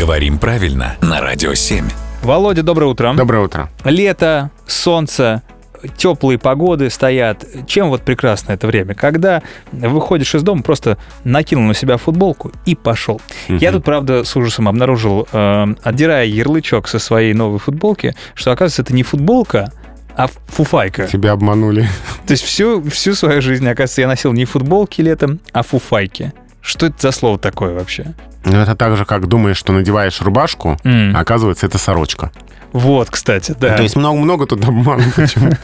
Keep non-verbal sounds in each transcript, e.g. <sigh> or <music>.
Говорим правильно на Радио 7. Володя, доброе утро. Доброе утро. Лето, солнце, теплые погоды стоят. Чем вот прекрасно это время? Когда выходишь из дома, просто накинул на себя футболку и пошел. Я тут, правда, с ужасом обнаружил, э, отдирая ярлычок со своей новой футболки, что, оказывается, это не футболка, а фуфайка. Тебя обманули. То есть всю, всю свою жизнь, оказывается, я носил не футболки летом, а фуфайки. Что это за слово такое вообще? Ну, это так же, как думаешь, что надеваешь рубашку, М. а оказывается, это сорочка. Вот, кстати, да. То есть много-много тут обмана <laughs> почему-то.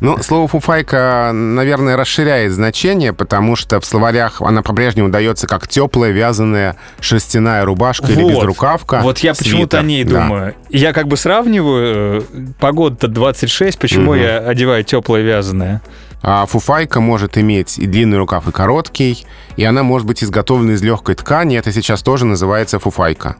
Ну, слово «фуфайка», наверное, расширяет значение, потому что в словарях она по-прежнему дается как теплая вязаная шерстяная рубашка или Вот. безрукавка. Вот я почему-то о ней Да. думаю. Я как бы сравниваю, э, погода-то 26, почему Мгм. я одеваю теплое вязаное? А фуфайка может иметь и длинный рукав, и короткий, и она может быть изготовлена из легкой ткани. Это сейчас тоже называется фуфайка.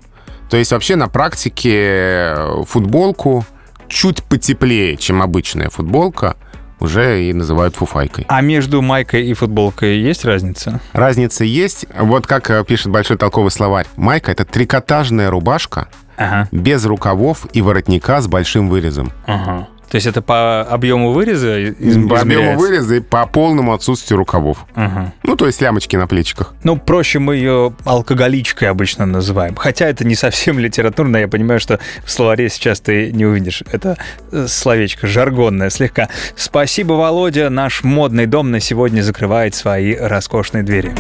То есть вообще на практике э, футболку чуть потеплее, чем обычная футболка, уже и называют фуфайкой. А между майкой и футболкой есть разница? Разница есть. Вот как э, пишет большой толковый словарь. Майка — это трикотажная рубашка Ага, без рукавов и воротника с большим вырезом. ага. То есть это по объему выреза из- По объему выреза и по полному отсутствию рукавов. Ага. Ну, то есть лямочки на плечиках. Ну, проще мы ее алкоголичкой обычно называем. Хотя это не совсем <laughs> литературно, я понимаю, что в словаре сейчас ты не увидишь. Это э, словечко жаргонное слегка. Спасибо, Володя. Наш модный дом на сегодня закрывает свои роскошные двери.